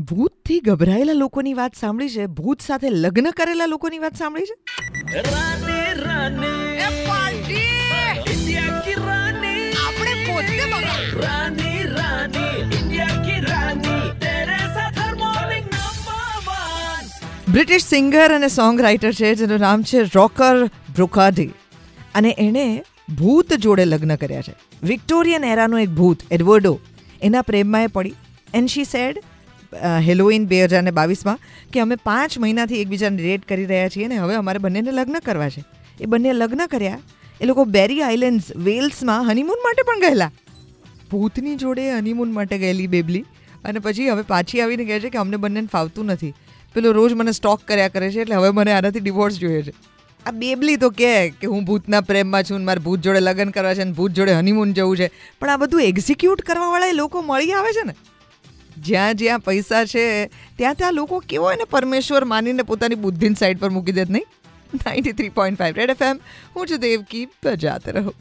ભૂતથી ગભરાયેલા લોકોની વાત સાંભળી છે? ભૂત સાથે લગ્ન કરેલા લોકોની વાત સાંભળી છે? રાની રાની. એ પાર્ટી ઇન્ડિયા કી રાની. આપણે પોતે બગાડ રાની રાની. ઇન્ડિયા કી રાની. તેરે સાથ નંબર વન બ્રિટિશ સિંગર અને સોંગ રાઇટર છે જેનું નામ છે રોકર બ્રોકાડી. અને એણે ભૂત જોડે લગ્ન કર્યા છે. વિક્ટોરિયન એરાનો એક ભૂત એડવર્ડો એના પ્રેમમાં એ પડી. એન્ડ શી સેડ હેલોઇન બે હજાર ને બાવીસમાં કે અમે પાંચ મહિનાથી એકબીજાને ડેટ કરી રહ્યા છીએ ને હવે અમારે બંનેને લગ્ન કરવા છે. એ બંને લગ્ન કર્યા, એ લોકો બેરી આઇલેન્ડ્સ વેલ્સમાં હનીમૂન માટે પણ ગયેલા. ભૂતની જોડે હનીમૂન માટે ગયેલી બેબલી અને પછી હવે પાછી આવીને કહે છે કે અમને બંનેને ફાવતું નથી. પેલો રોજ મને સ્ટોક કર્યા કરે છે એટલે હવે મને આનાથી ડિવોર્સ જોઈએ છે. આ બેબલી તો કહે કે હું ભૂતના પ્રેમમાં છું મારે ભૂત જોડે લગ્ન કરવા છે ને ભૂત જોડે હનીમૂન જવું છે. પણ આ બધું એક્ઝિક્યુટ કરવાવાળા એ લોકો મળી આવે છે ને? જ્યાં જ્યાં પૈસા છે, ત્યાં ત્યાં લોકો કેવો એને પરમેશ્વર માનીને પોતાની બુદ્ધિની સાઈડ પર મૂકી દેત નહીં? Ninety three point five red F M હું છું દેવકી, બજાતે રહો.